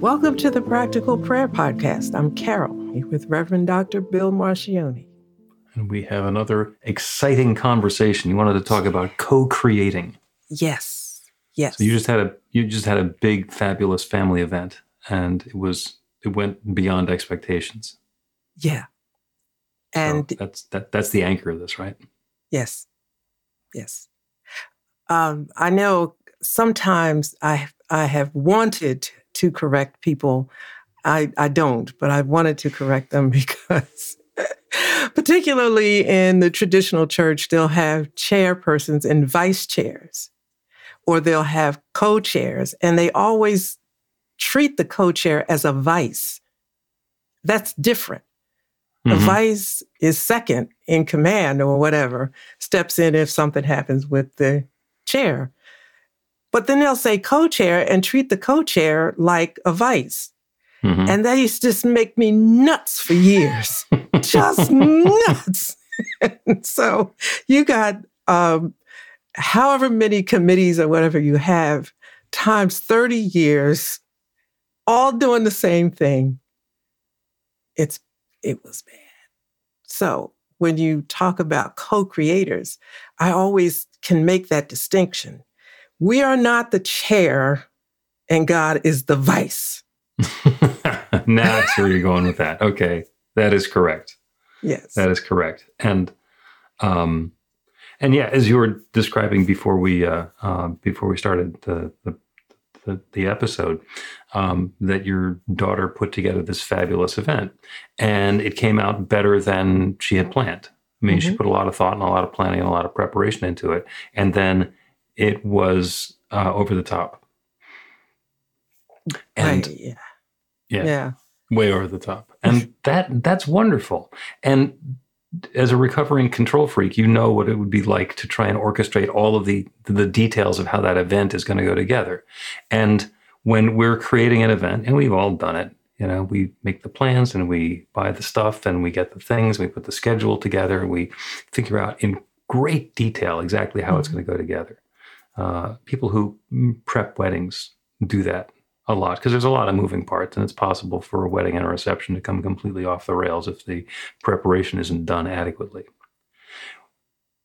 Welcome to the Practical Prayer Podcast. I'm Carol with Reverend Dr. Bill Marcioni. And we have another exciting conversation. You wanted to talk about co-creating. Yes. Yes. So you just had a you just had a big fabulous family event and it was it went beyond expectations. yeah. And so that's that that's the anchor of this, right? yes. Yes. Um, I know sometimes I I have wanted to correct people. I I don't, but I wanted to correct them because particularly in the traditional church, they'll have chairpersons and vice chairs, or they'll have co chairs, and they always treat the co chair as a vice. That's different. The Mhm. vice is second in command or whatever, steps in if something happens with the chair. But then they'll say co chair and treat the co chair like a vice. Mhm. And that used to just make me nuts for years. just nuts. So you got um, however many committees or whatever you have times 30 years, all doing the same thing. It's it was bad. So when you talk about co-creators, I always can make that distinction. We are not the chair and God is the vice. now I see where you're going with that. Okay. That is correct. Yes. That is correct. And um and yeah, as you were describing before we uh, uh before we started the the the, the episode, um, that your daughter put together this fabulous event, and it came out better than she had planned. I mean, she Mhm. put a lot of thought and a lot of planning and a lot of preparation into it, and then it was uh, over the top. And Right, yeah. yeah, Yeah. way over the top and that that's wonderful and as a recovering control freak you know what it would be like to try and orchestrate all of the the details of how that event is going to go together and when we're creating an event and we've all done it you know we make the plans and we buy the stuff and we get the things we put the schedule together and we figure out in great detail exactly how it's Mhm. going to go together uh, people who prep weddings do that a lot because there's a lot of moving parts and it's possible for a wedding and a reception to come completely off the rails if the preparation isn't done adequately.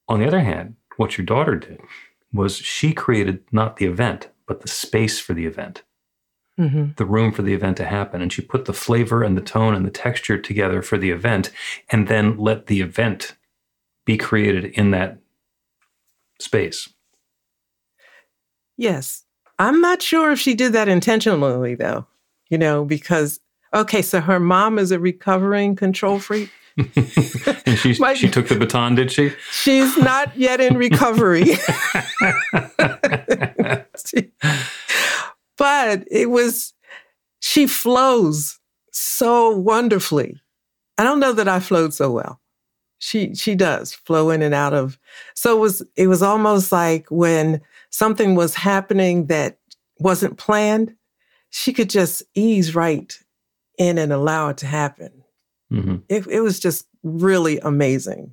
On the other hand, what your daughter did was she created not the event, but the space for the event, hmm the room for the event to happen. And she put the flavor and the tone and the texture together for the event and then let the event be created in that space. Yes. I'm not sure if she did that intentionally, though, you know, because, okay, so her mom is a recovering control freak. and she, My- she took the baton, did she? She's not yet in recovery. She- but it was, she flows so wonderfully. I don't know that I flowed so well. She she does flow in and out of. So it was it was almost like when something was happening that wasn't planned, she could just ease right in and allow it to happen. hmm It it was just really amazing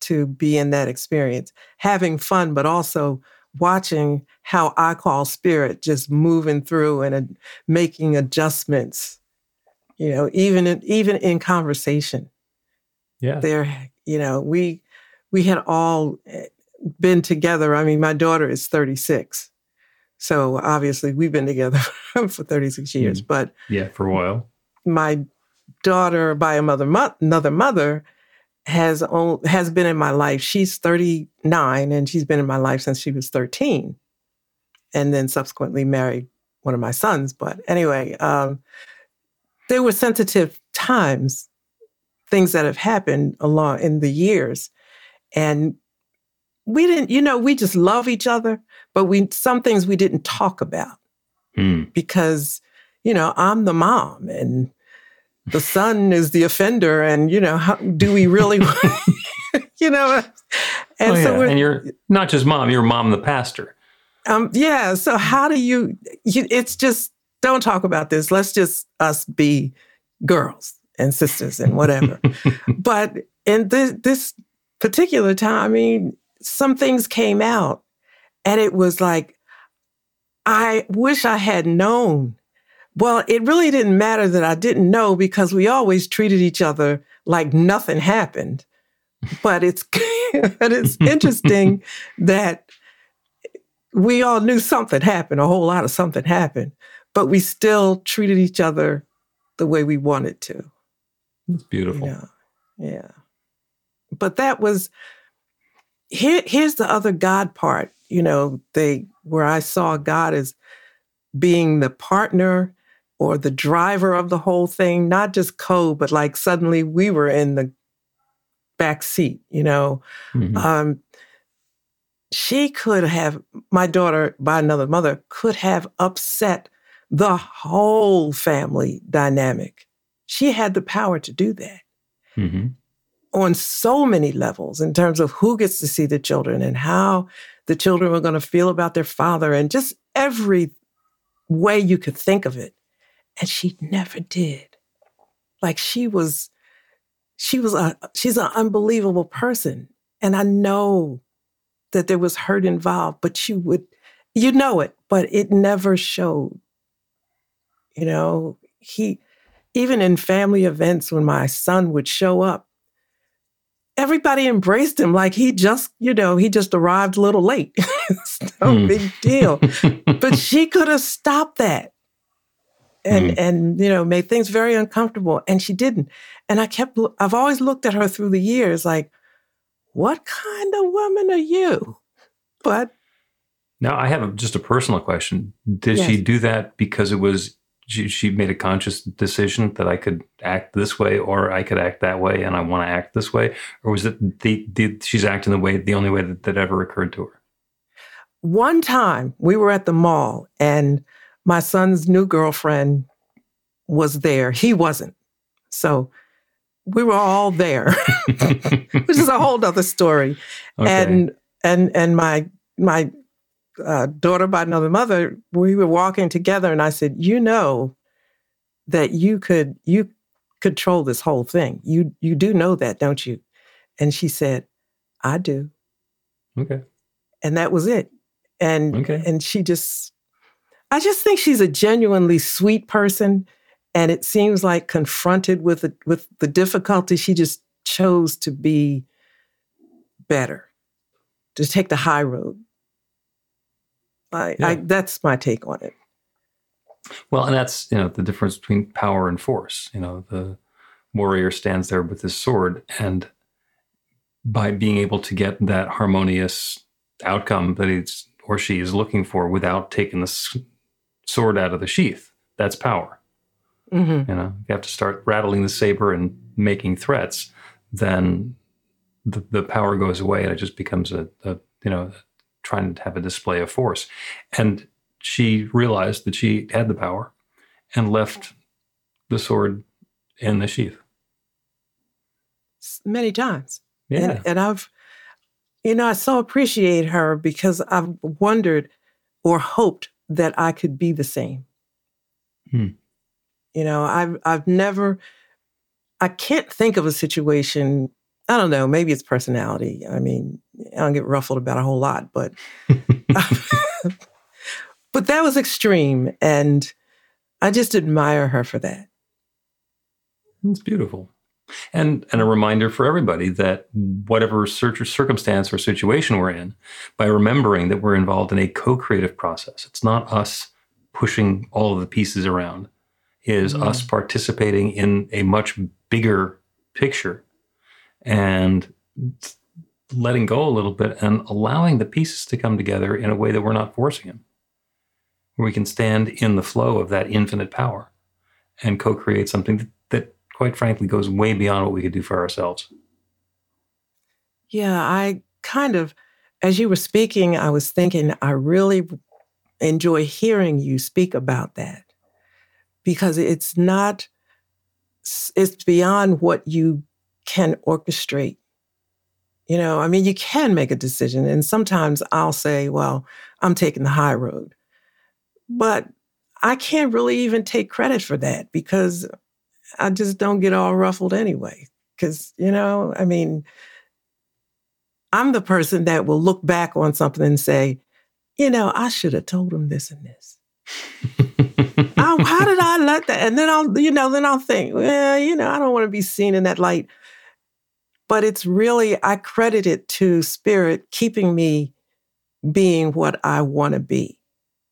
to be in that experience, having fun, but also watching how I call spirit just moving through and uh, making adjustments. You know, even in, even in conversation, Yeah. there. You know, we we had all eh, been together. I mean, my daughter is thirty six, So obviously we've been together for 36 years, mm. but yeah, for a while. My daughter by a mother, mo- another mother has on, has been in my life. She's 39 and she's been in my life since she was 13 and then subsequently married one of my sons. But anyway, um, there were sensitive times, things that have happened along in the years. And we didn't, you know, we just love each other, but we some things we didn't talk about mm. because, you know, I'm the mom and the son is the offender, and you know, how do we really, you know? And oh, yeah. so, and you're not just mom; you're mom, the pastor. Um, yeah. So how do you, you? It's just don't talk about this. Let's just us be girls and sisters and whatever. but in this, this particular time, I mean, some things came out and it was like, I wish I had known. Well, it really didn't matter that I didn't know because we always treated each other like nothing happened. But it's but it's interesting that we all knew something happened, a whole lot of something happened, but we still treated each other the way we wanted to. It's beautiful. You know? Yeah. But that was here, here's the other God part, you know, they where I saw God as being the partner or the driver of the whole thing, not just co, but like suddenly we were in the back seat, you know. Mm-hmm. Um, she could have, my daughter by another mother, could have upset the whole family dynamic. She had the power to do that mm-hmm. On so many levels in terms of who gets to see the children and how the children were going to feel about their father and just every way you could think of it. And she never did. Like she was, she was a, she's an unbelievable person. And I know that there was hurt involved, but you would, you know it, but it never showed. You know, he, even in family events when my son would show up, everybody embraced him like he just, you know, he just arrived a little late. it's no mm. big deal. but she could have stopped that and mm. and you know made things very uncomfortable and she didn't and i kept i've always looked at her through the years like what kind of woman are you? But now I have a, just a personal question. Did yes. she do that because it was she, she, made a conscious decision that I could act this way or I could act that way and I want to act this way? Or was it the, the she's acting the way, the only way that, that ever occurred to her? One time we were at the mall and my son's new girlfriend was there. He wasn't. So we were all there, which is a whole other story. Okay. And and and my my uh, daughter by another mother, we were walking together, and I said, "You know that you could you control this whole thing. You you do know that, don't you?" And she said, "I do." Okay. And that was it. And okay. and she just, I just think she's a genuinely sweet person and it seems like confronted with the, with the difficulty, she just chose to be better, to take the high road. I, yeah. I, that's my take on it. Well, and that's you know the difference between power and force. You know, the warrior stands there with his sword, and by being able to get that harmonious outcome that he's or she is looking for without taking the sword out of the sheath, that's power. Mm-hmm. You know, you have to start rattling the saber and making threats, then the, the power goes away and it just becomes a, a you know trying to have a display of force. And she realized that she had the power and left the sword in the sheath many times. Yeah, and, and I've you know I so appreciate her because I've wondered or hoped that I could be the same. Hmm. You know, I've I've never I can't think of a situation, I don't know, maybe it's personality. I mean, I don't get ruffled about a whole lot, but but that was extreme and I just admire her for that. It's beautiful. And, and a reminder for everybody that whatever circumstance or situation we're in, by remembering that we're involved in a co creative process, it's not us pushing all of the pieces around, is mm-hmm. us participating in a much bigger picture and letting go a little bit and allowing the pieces to come together in a way that we're not forcing them. Where we can stand in the flow of that infinite power and co create something that, that, quite frankly, goes way beyond what we could do for ourselves. Yeah, I kind of, as you were speaking, I was thinking, I really enjoy hearing you speak about that because it's not, it's beyond what you can orchestrate. You know, I mean, you can make a decision. And sometimes I'll say, well, I'm taking the high road. Mm. But I can't really even take credit for that because I just don't get all ruffled anyway. Because, you know, I mean, I'm the person that will look back on something and say, you know, I should have told him this and this. oh, how did I let that? And then I'll, you know, then I'll think, well, you know, I don't want to be seen in that light. But it's really, I credit it to spirit keeping me being what I want to be.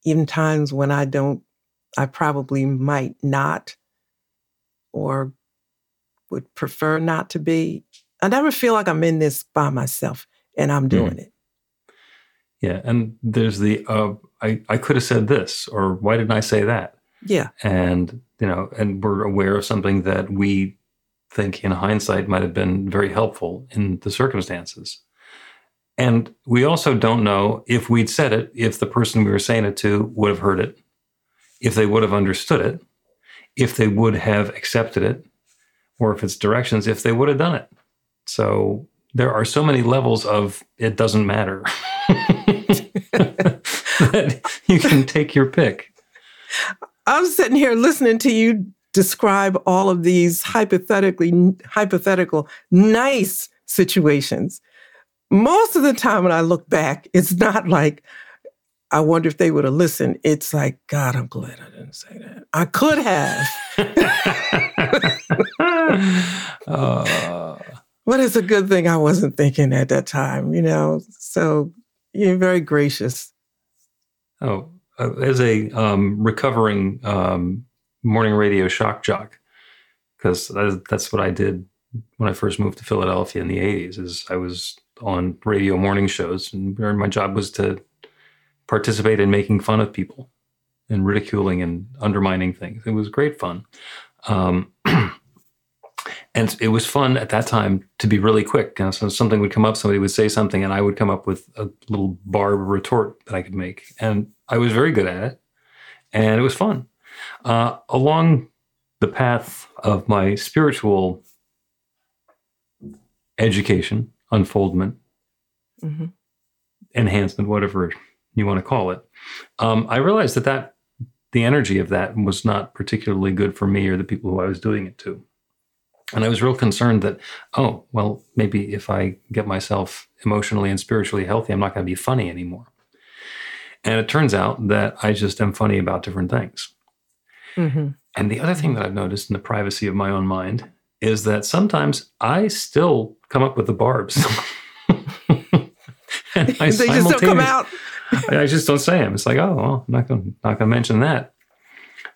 Even times when I don't, I probably might not or would prefer not to be. I never feel like I'm in this by myself and I'm doing mm. it. Yeah. And there's the, uh, I, I could have said this, or why didn't I say that? Yeah. And, you know, and we're aware of something that we think in hindsight might have been very helpful in the circumstances. And we also don't know if we'd said it, if the person we were saying it to would have heard it, if they would have understood it, if they would have accepted it, or if it's directions, if they would have done it. So there are so many levels of it doesn't matter that you can take your pick. I'm sitting here listening to you describe all of these hypothetically hypothetical nice situations. Most of the time when I look back, it's not like I wonder if they would have listened. It's like, God, I'm glad I didn't say that. I could have. uh, but it's a good thing I wasn't thinking at that time, you know. So you're very gracious. Oh, uh, as a um, recovering um, morning radio shock jock because that's what I did when I first moved to Philadelphia in the 80s is I was on radio morning shows and my job was to participate in making fun of people and ridiculing and undermining things. It was great fun. Um, and it was fun at that time to be really quick. You know, so something would come up, somebody would say something, and I would come up with a little barb retort that I could make. And I was very good at it. And it was fun. Uh, along the path of my spiritual education, unfoldment, mm-hmm. enhancement, whatever you want to call it, um, I realized that that the energy of that was not particularly good for me or the people who I was doing it to. And I was real concerned that, oh, well, maybe if I get myself emotionally and spiritually healthy, I'm not going to be funny anymore. And it turns out that I just am funny about different things. Mm-hmm. And the other thing that I've noticed in the privacy of my own mind is that sometimes I still come up with the barbs. and I they just don't come out. I just don't say them. It's like, oh, well, I'm not going not to mention that.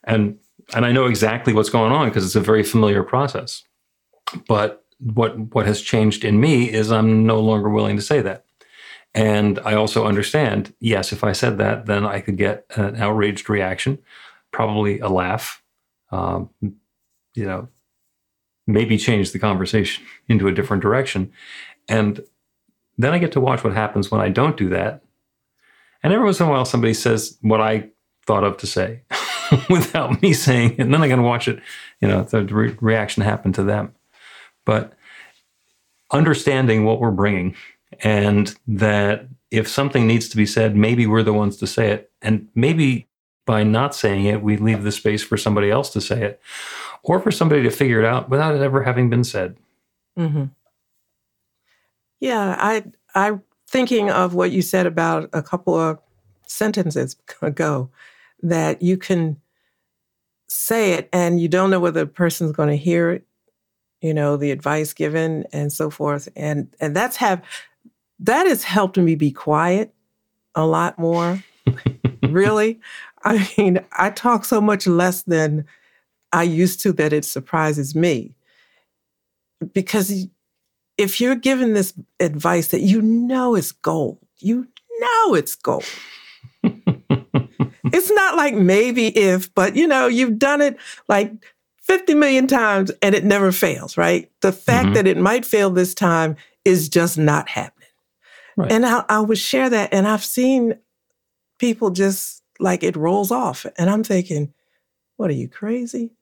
And and I know exactly what's going on because it's a very familiar process. But what what has changed in me is I'm no longer willing to say that. And I also understand, yes, if I said that, then I could get an outraged reaction probably a laugh, um, you know, maybe change the conversation into a different direction. And then I get to watch what happens when I don't do that. And every once in a while, somebody says what I thought of to say without me saying it. And then I can watch it, you know, the re- reaction happen to them. But understanding what we're bringing and that if something needs to be said, maybe we're the ones to say it. And maybe by not saying it, we leave the space for somebody else to say it or for somebody to figure it out without it ever having been said. Mm-hmm. Yeah, I I thinking of what you said about a couple of sentences ago that you can say it and you don't know whether the person's going to hear it, you know, the advice given and so forth. And and that's have that has helped me be quiet a lot more. really. I mean, I talk so much less than I used to that it surprises me. Because if you're given this advice that you know is gold, you know it's gold. it's not like maybe if, but you know, you've done it like 50 million times and it never fails, right? The fact mm-hmm. that it might fail this time is just not happening. Right. And I, I would share that. And I've seen people just like it rolls off. And I'm thinking, what are you crazy?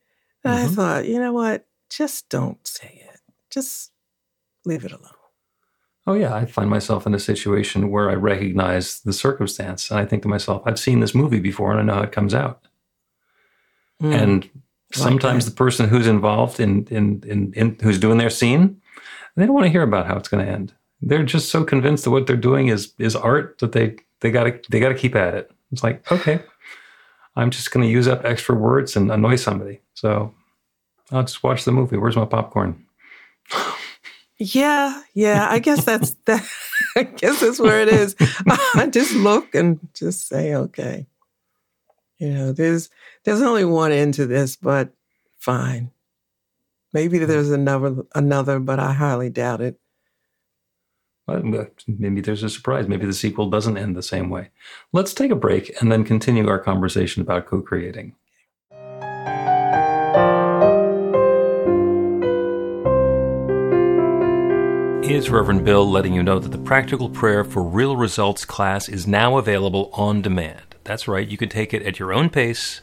And mm-hmm. I thought, you know what? Just don't say it. Just leave it alone. Oh, yeah. I find myself in a situation where I recognize the circumstance. And I think to myself, I've seen this movie before and I know how it comes out. Mm. And sometimes like the person who's involved in, in, in, in, who's doing their scene, they don't want to hear about how it's going to end. They're just so convinced that what they're doing is is art that they they gotta they gotta keep at it. It's like, okay, I'm just gonna use up extra words and annoy somebody. So I'll just watch the movie. Where's my popcorn? Yeah, yeah. I guess that's that. I guess that's where it is. I just look and just say, okay. You know, there's there's only one end to this, but fine. Maybe hmm. there's another another, but I highly doubt it. Maybe there's a surprise. Maybe the sequel doesn't end the same way. Let's take a break and then continue our conversation about co-creating. It's Reverend Bill letting you know that the Practical Prayer for Real Results class is now available on demand. That's right, you can take it at your own pace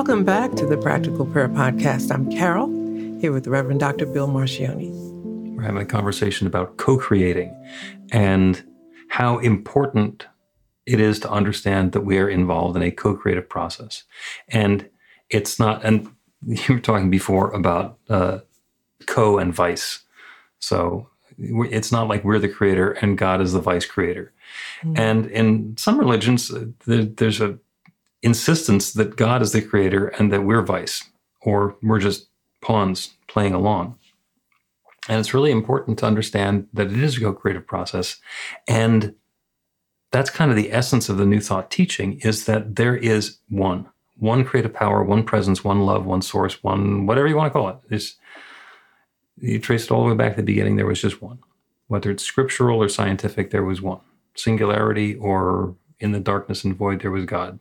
Welcome back to the Practical Prayer Podcast. I'm Carol, here with the Reverend Dr. Bill Marcioni. We're having a conversation about co creating and how important it is to understand that we are involved in a co creative process. And it's not, and you were talking before about uh, co and vice. So it's not like we're the creator and God is the vice creator. Mm-hmm. And in some religions, uh, there's a insistence that God is the creator and that we're vice, or we're just pawns playing along. And it's really important to understand that it is a co creative process. And that's kind of the essence of the New Thought teaching is that there is one, one creative power, one presence, one love, one source, one whatever you want to call it. It's, you trace it all the way back to the beginning, there was just one. Whether it's scriptural or scientific, there was one. Singularity or in the darkness and void, there was God.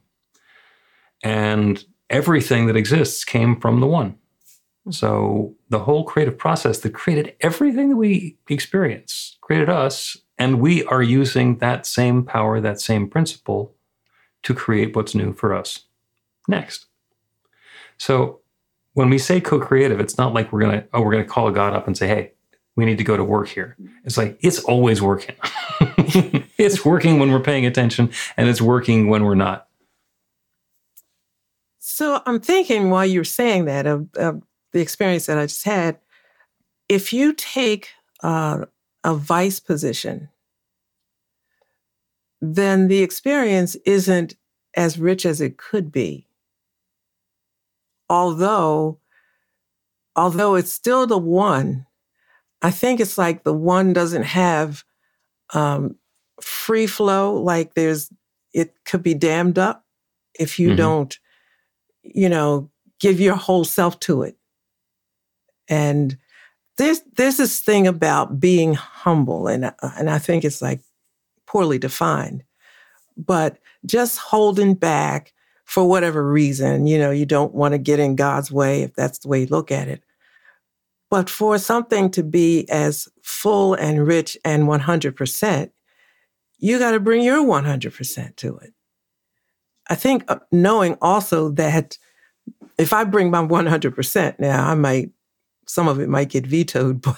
And everything that exists came from the one. So the whole creative process that created everything that we experience created us, and we are using that same power, that same principle to create what's new for us next. So when we say co-creative, it's not like we're gonna oh we're gonna call a God up and say hey we need to go to work here. It's like it's always working. it's working when we're paying attention, and it's working when we're not. So I'm thinking while you're saying that of, of the experience that I just had, if you take uh, a vice position, then the experience isn't as rich as it could be. Although, although it's still the one, I think it's like the one doesn't have um, free flow. Like there's, it could be dammed up if you mm-hmm. don't you know, give your whole self to it. And there's there's this thing about being humble, and and I think it's like poorly defined, but just holding back for whatever reason. You know, you don't want to get in God's way if that's the way you look at it. But for something to be as full and rich and 100%, you got to bring your 100% to it. I think uh, knowing also that if I bring my 100% now, I might, some of it might get vetoed, but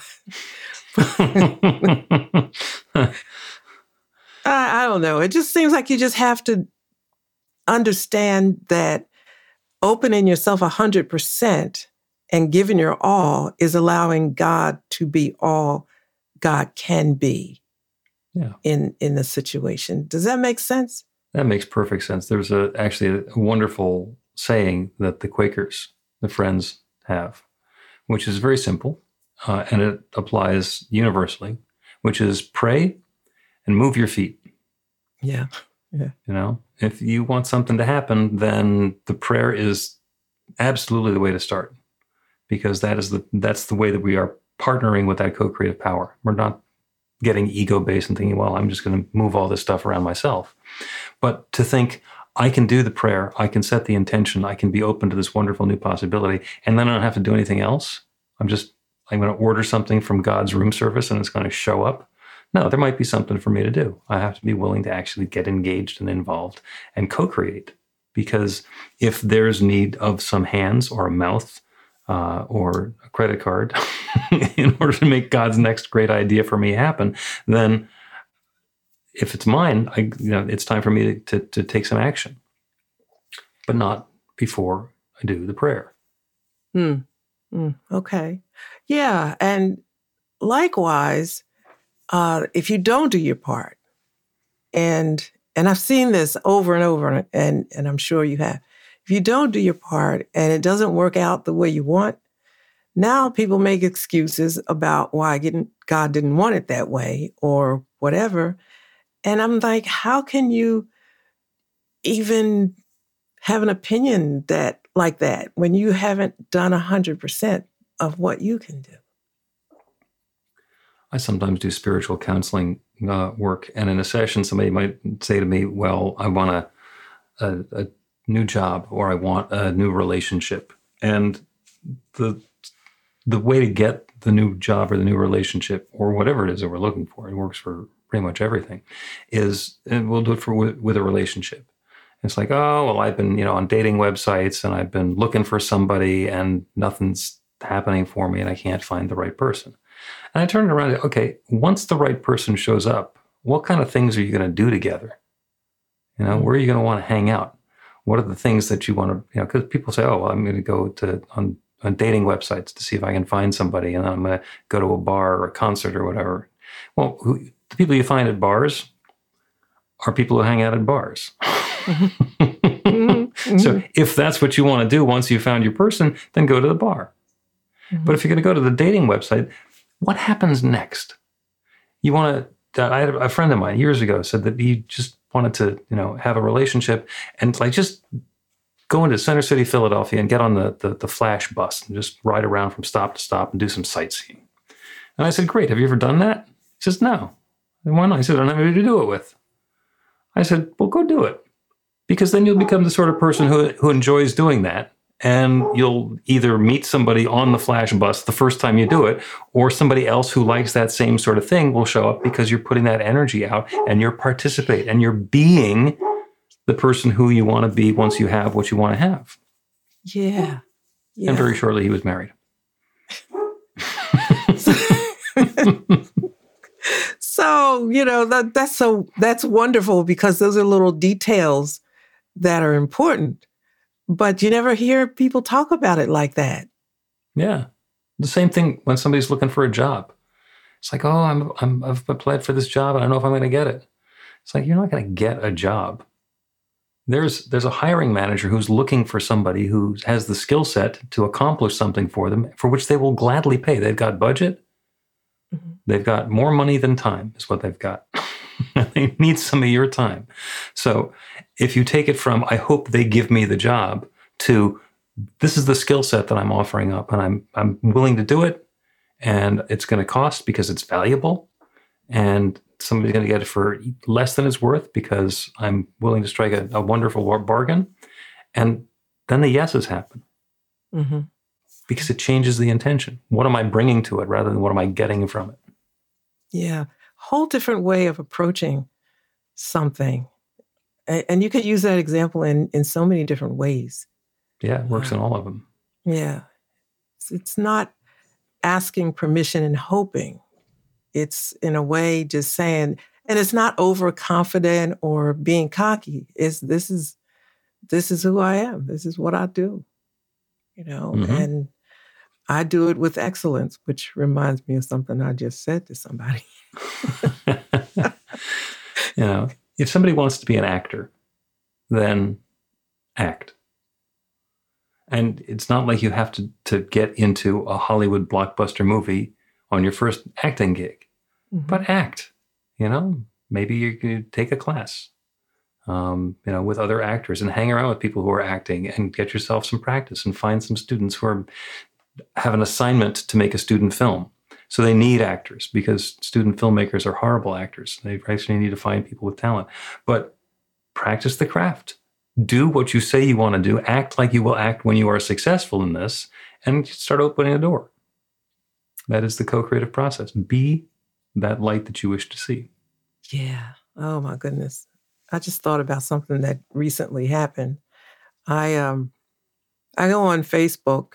I, I don't know. It just seems like you just have to understand that opening yourself 100% and giving your all is allowing God to be all God can be yeah. in in the situation. Does that make sense? That makes perfect sense. There's a actually a wonderful saying that the Quakers, the Friends, have, which is very simple, uh, and it applies universally, which is pray and move your feet. Yeah, yeah. You know, if you want something to happen, then the prayer is absolutely the way to start, because that is the that's the way that we are partnering with that co-creative power. We're not getting ego based and thinking, well, I'm just going to move all this stuff around myself. But to think, I can do the prayer, I can set the intention, I can be open to this wonderful new possibility, and then I don't have to do anything else. I'm just, I'm going to order something from God's room service and it's going to show up. No, there might be something for me to do. I have to be willing to actually get engaged and involved and co create. Because if there's need of some hands or a mouth uh, or a credit card in order to make God's next great idea for me happen, then if it's mine, I, you know, it's time for me to, to, to take some action, but not before I do the prayer. Hmm. Mm, okay. Yeah. And likewise, uh, if you don't do your part, and and I've seen this over and over, and and I'm sure you have. If you don't do your part and it doesn't work out the way you want, now people make excuses about why God didn't want it that way or whatever. And I'm like, how can you even have an opinion that like that when you haven't done 100% of what you can do? I sometimes do spiritual counseling uh, work, and in a session, somebody might say to me, "Well, I want a, a, a new job or I want a new relationship," and the the way to get the new job or the new relationship or whatever it is that we're looking for, it works for pretty much everything, is and we'll do it for with, a relationship. It's like, oh well, I've been you know on dating websites and I've been looking for somebody and nothing's happening for me and I can't find the right person. And I turned around. Okay, once the right person shows up, what kind of things are you going to do together? You know, mm-hmm. where are you going to want to hang out? What are the things that you want to, you know, because people say, oh, well, I'm going to go to on, on dating websites to see if I can find somebody, and then I'm going to go to a bar or a concert or whatever. Well, who, the people you find at bars are people who hang out at bars. mm-hmm. So if that's what you want to do once you found your person, then go to the bar. Mm-hmm. But if you're going to go to the dating website, what happens next? You want to, I had a friend of mine years ago said that he just wanted to, you know, have a relationship and like just go into Center City, Philadelphia and get on the, the, the PHLASH bus and just ride around from stop to stop and do some sightseeing. And I said, great. Have you ever done that? He says, no. And why not? He said, I don't have anybody to do it with. I said, well, go do it. Because then you'll become the sort of person who, who enjoys doing that and you'll either meet somebody on the PHLASH bus the first time you do it, or somebody else who likes that same sort of thing will show up because you're putting that energy out and you're participating and you're being the person who you want to be once you have what you want to have. Yeah. yeah. And very shortly he was married. so, you know, that, that's so that's wonderful because those are little details that are important but you never hear people talk about it like that. Yeah. The same thing when somebody's looking for a job. It's like, oh, I'm, I'm I've applied for this job. I don't know if I'm going to get it. It's like you're not going to get a job. There's there's a hiring manager who's looking for somebody who has the skill set to accomplish something for them, for which they will gladly pay. They've got budget. Mm-hmm. They've got more money than time. Is what they've got. they need some of your time. So if you take it from, I hope they give me the job, to this is the skill set that I'm offering up, and I'm I'm willing to do it, and it's going to cost because it's valuable, and somebody's going to get it for less than it's worth because I'm willing to strike a, a wonderful bargain, and then the yeses happen Mm-hmm. Because it changes the intention. What am I bringing to it rather than what am I getting from it? Yeah. Whole different way of approaching something. And you could use that example in, in so many different ways. Yeah, it works in um, all of them. Yeah. It's, it's not asking permission and hoping. It's in a way just saying, and it's not overconfident or being cocky. It's this is this is who I am. This is what I do. You know, Mhm. and I do it with excellence, which reminds me of something I just said to somebody. you know, if somebody wants to be an actor, then act. And it's not like you have to, to get into a Hollywood blockbuster movie on your first acting gig, but act. You know, maybe you could take a class, um, you know, with other actors and hang around with people who are acting and get yourself some practice and find some students who are have an assignment to make a student film. So they need actors because student filmmakers are horrible actors. They actually need to find people with talent. But practice the craft. Do what you say you want to do. Act like you will act when you are successful in this and start opening a door. That is the co creative process. Be that light that you wish to see. Yeah. Oh my goodness. I just thought about something that recently happened. I um I go on Facebook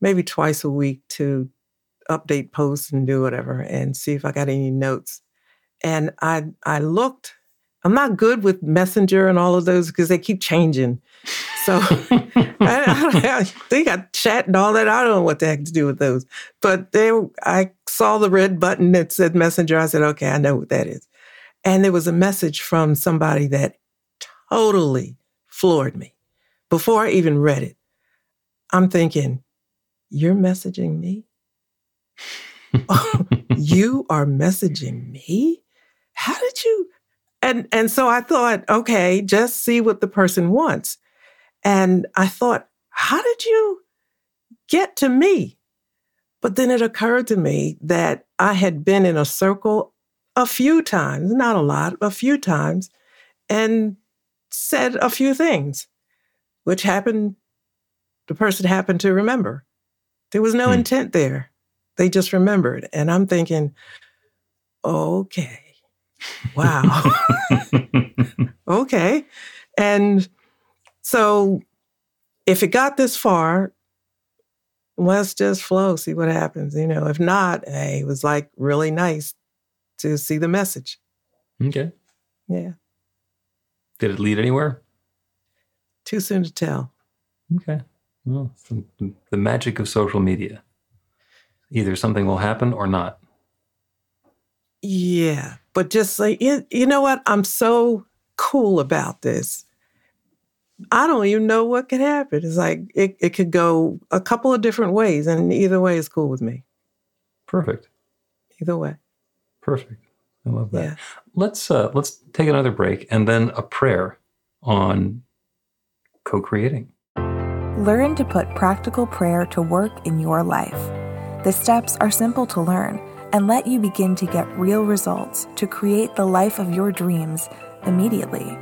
maybe twice a week to update posts and do whatever and see if I got any notes. And I I looked I'm not good with Messenger and all of those because they keep changing. So I, I, they got chat and all that. I don't know what the heck to do with those. But they, I saw the red button that said Messenger. I said, okay, I know what that is. And there was a message from somebody that totally floored me before I even read it. I'm thinking, you're messaging me? you are messaging me? How did you? And and so I thought, okay, just see what the person wants. And I thought, how did you get to me? But then it occurred to me that I had been in a circle a few times, not a lot, a few times, and said a few things, which happened, the person happened to remember. There was no Hmm. intent there. They just remembered. And I'm thinking, okay, wow. okay. And so if it got this far, let's just flow, see what happens. You know, if not, hey, it was like really nice to see the message. okay. Yeah. Did it lead anywhere? Too soon to tell. Okay. Well, the, the magic of social media. Either something will happen or not. Yeah. But just like, you, you know what? I'm so cool about this. I don't even know what could happen. It's like it, it could go a couple of different ways, and either way is cool with me. Perfect. Either way. Perfect. I love that. Yeah. Let's uh, let's take another break and then a prayer on co-creating. Learn to put practical prayer to work in your life. The steps are simple to learn and let you begin to get real results to create the life of your dreams immediately.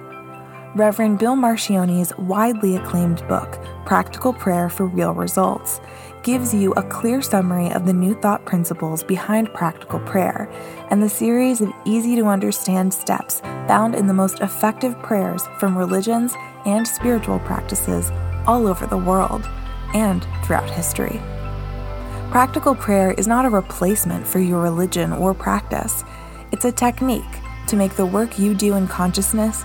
Reverend Bill Marcioni's widely acclaimed book, Practical Prayer for Real Results, gives you a clear summary of the new thought principles behind practical prayer and the series of easy to understand steps found in the most effective prayers from religions and spiritual practices all over the world and throughout history. Practical prayer is not a replacement for your religion or practice, it's a technique to make the work you do in consciousness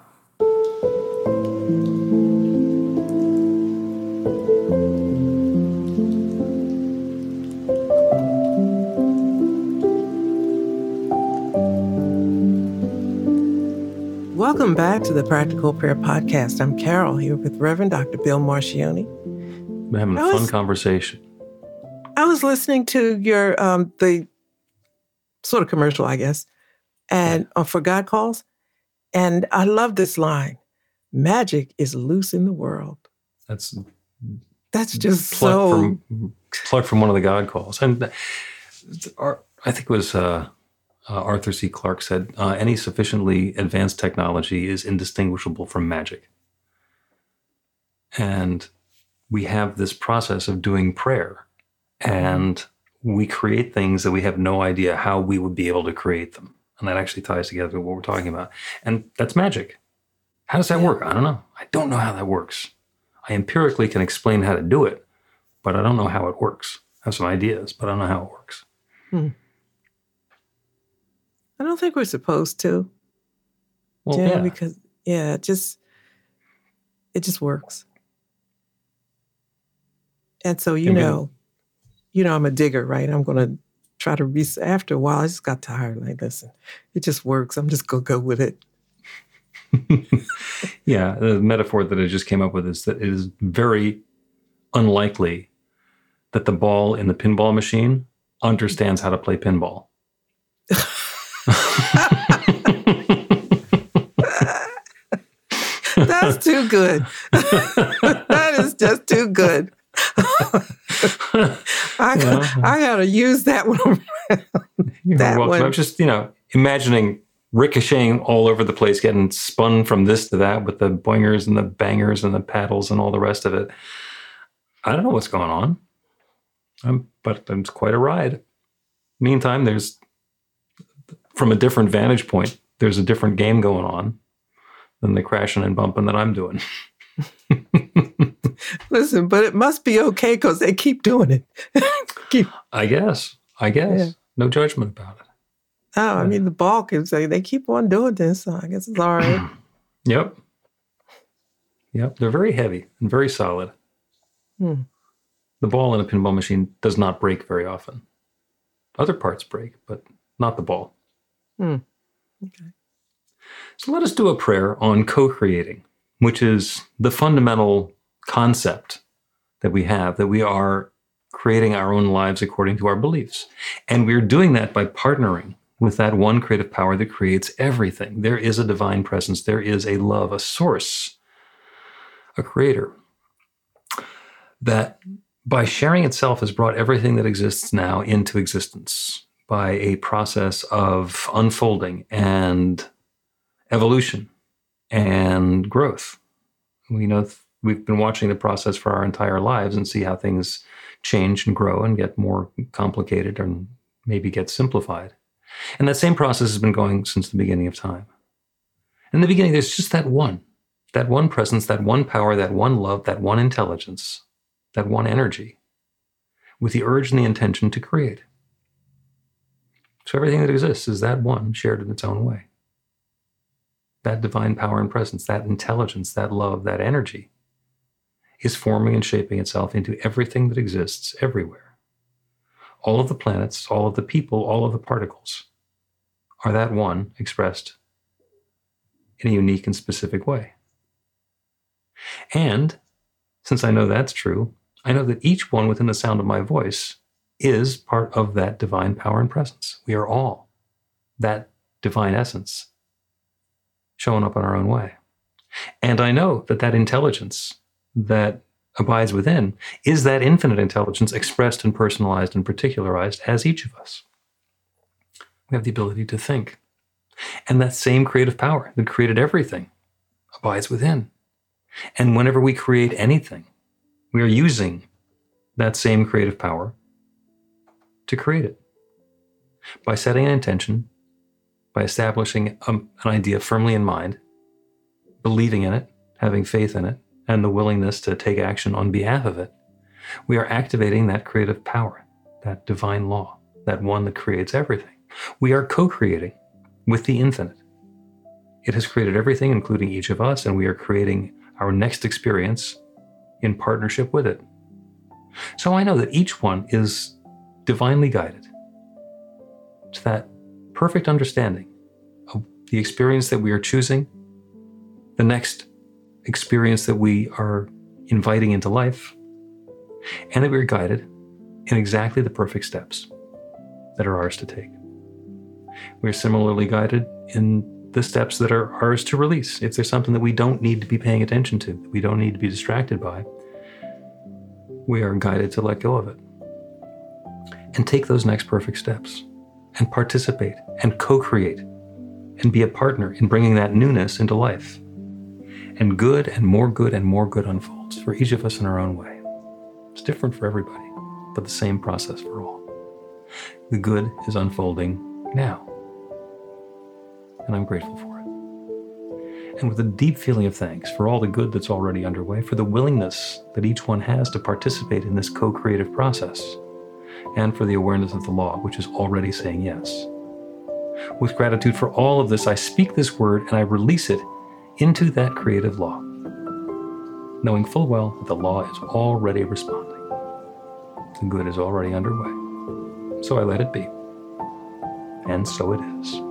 Welcome back to the Practical Prayer Podcast. I'm Carol here with Reverend Dr. Bill Marcioni. We're having a I fun conversation. I was listening to your um the sort of commercial, I guess, and uh, for God calls, and I love this line: "Magic is loose in the world." That's That's just plucked so. from plucked from one of the God calls, and Ar- I think it was uh, uh, Arthur C. Clarke said uh, any sufficiently advanced technology is indistinguishable from magic, and we have this process of doing prayer, and we create things that we have no idea how we would be able to create them, and that actually ties together with what we're talking about, and that's magic. How does that Yeah. work? I don't know. I don't know how that works. I empirically can explain how to do it, but I don't know how it works. I have some ideas, but I don't know how it works. I don't think we're supposed to. Well, yeah, yeah, because yeah, it just it just works. And so you know, you know, I'm a digger, right? I'm gonna try to re after a while. I just got tired. Like, listen, it just works. I'm just gonna go with it. yeah. The metaphor that I just came up with is that it is very unlikely that the ball in the pinball machine understands how to play pinball. That's too good. that is just too good. I, Well. I gotta use that one. You're That welcome. one. I'm just, you know, imagining ricocheting all over the place, getting spun from this to that with the boingers and the bangers and the paddles and all the rest of it. I don't know what's going on, um, but it's quite a ride. Meantime, there's, from a different vantage point, there's a different game going on than the crashing and bumping that I'm doing. Listen, but it must be okay because they keep doing it. keep I guess. I guess. Yeah. No judgment about it. Oh, I mean, the ball can say they keep on doing this. So I guess it's all right. Yep. Yep. They're very heavy and very solid. Hmm. The ball in a pinball machine does not break very often. Other parts break, but not the ball. Hmm. Okay. So let us do a prayer on co creating, which is the fundamental concept that we have that we are creating our own lives according to our beliefs. And we're doing that by partnering with that one creative power that creates everything. There is a divine presence, there is a love, a source, a creator that by sharing itself has brought everything that exists now into existence by a process of unfolding and evolution and growth. We know we've been watching the process for our entire lives and see how things change and grow and get more complicated and maybe get simplified. And that same process has been going since the beginning of time. In the beginning, there's just that one, that one presence, that one power, that one love, that one intelligence, that one energy, with the urge and the intention to create. So everything that exists is that one shared in its own way. That divine power and presence, that intelligence, that love, that energy is forming and shaping itself into everything that exists everywhere. All of the planets, all of the people, all of the particles are that one expressed in a unique and specific way. And since I know that's true, I know that each one within the sound of my voice is part of that divine power and presence. We are all that divine essence showing up in our own way. And I know that that intelligence that abides within is that infinite intelligence expressed and personalized and particularized as each of us. We have the ability to think. And that same creative power that created everything abides within. And whenever we create anything, we are using that same creative power to create it by setting an intention, by establishing a, an idea firmly in mind, believing in it, having faith in it, and the willingness to take action on behalf of it. We are activating that creative power, that divine law, that one that creates everything. We are co creating with the infinite. It has created everything, including each of us, and we are creating our next experience in partnership with it. So I know that each one is divinely guided to that perfect understanding of the experience that we are choosing the next experience that we are inviting into life, and that we're guided in exactly the perfect steps that are ours to take. We're similarly guided in the steps that are ours to release. If there's something that we don't need to be paying attention to, we don't need to be distracted by, we are guided to let go of it. And take those next perfect steps and participate and co create and be a partner in bringing that newness into life. And good and more good and more good unfolds for each of us in our own way. It's different for everybody, but the same process for all. The good is unfolding now. And I'm grateful for it. And with a deep feeling of thanks for all the good that's already underway, for the willingness that each one has to participate in this co creative process, and for the awareness of the law, which is already saying yes. With gratitude for all of this, I speak this word and I release it into that creative law, knowing full well that the law is already responding. The good is already underway. So I let it be. And so it is.